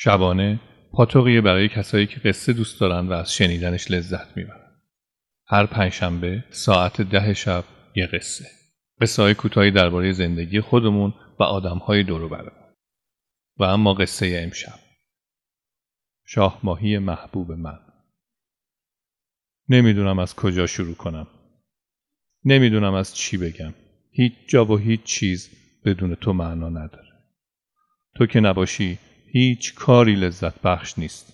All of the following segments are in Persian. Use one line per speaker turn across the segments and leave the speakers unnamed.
شبانه پاتوقیه برای کسایی که قصه دوست دارن و از شنیدنش لذت می‌برن. هر پنجشنبه ساعت ده شب یه قصه. قصه های کوتاهی درباره زندگی خودمون و آدم های دورو برمون. و اما قصه امشب. شاه ماهی محبوب من. نمی‌دونم از کجا شروع کنم. نمی‌دونم از چی بگم. هیچ جا و هیچ چیز بدون تو معنا نداره. تو که نباشی هیچ کاری لذت بخش نیست.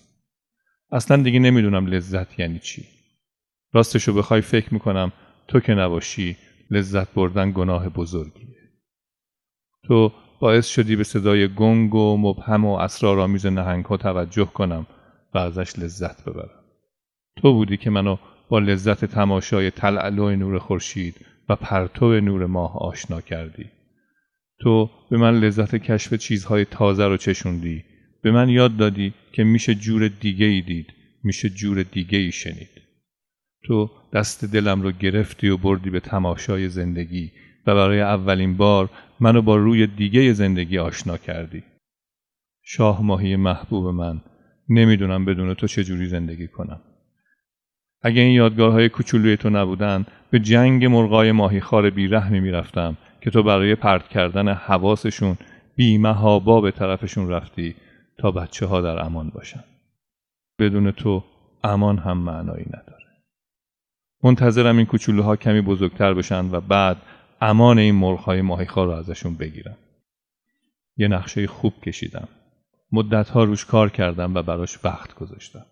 اصلا دیگه نمی‌دونم لذت یعنی چی. راستشو بخوای فکر می‌کنم تو که نباشی لذت بردن گناه بزرگیه. تو باعث شدی به صدای گنگ و مبهم و اسرارآمیز نهنگ ها توجه کنم و ازش لذت ببرم. تو بودی که منو با لذت تماشای تلالو نور خورشید و پرتو نور ماه آشنا کردی. تو به من لذت کشف چیزهای تازه رو چشوندی. به من یاد دادی که میشه جور دیگه ای دید میشه جور دیگه ای شنید. تو دست دلم رو گرفتی و بردی به تماشای زندگی و برای اولین بار منو با روی دیگه زندگی آشنا کردی. شاه ماهی محبوب من نمی‌دونم بدون تو چجوری زندگی کنم. اگه این یادگارهای کوچولوی تو نبودن به جنگ مرغای ماهیخوار بیرحمی می‌رفتم. که تو برای پرت کردن حواسشون بیمهابا به طرفشون رفتی تا بچه ها در امان باشن. بدون تو امان هم معنایی نداره. منتظرم این کوچولوها کمی بزرگتر بشن و بعد امان این مرغهای ماهیخوار رو ازشون بگیرم. یه نقشه خوب کشیدم. مدتها روش کار کردم و براش وقت گذاشتم.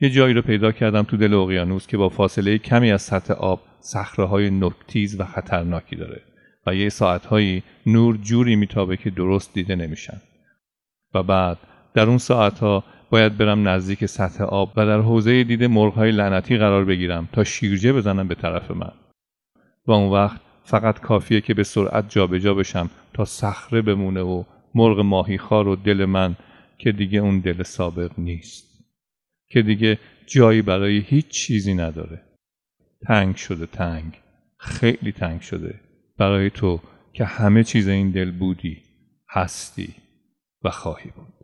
یه جایی رو پیدا کردم تو دل اقیانوس که با فاصله کمی از سطح آب صخره نکتیز و خطرناکی داره و یه ساعتهایی نور جوری میتابه که درست دیده نمیشن. و بعد در اون ساعتها باید برم نزدیک سطح آب و در حوزه دید مرغهای لعنتی قرار بگیرم تا شیرجه بزنم به طرف من. و اون وقت فقط کافیه که به سرعت جابجا جا بشم تا صخره بمونه و مرغ ماهیخوار و دل من که دیگه اون دل سابق نیست. که دیگه جایی برای هیچ چیزی نداره. تنگ شده تنگ. خیلی تنگ شده. برای تو که همه چیز این دل بودی هستی و خواهی بود.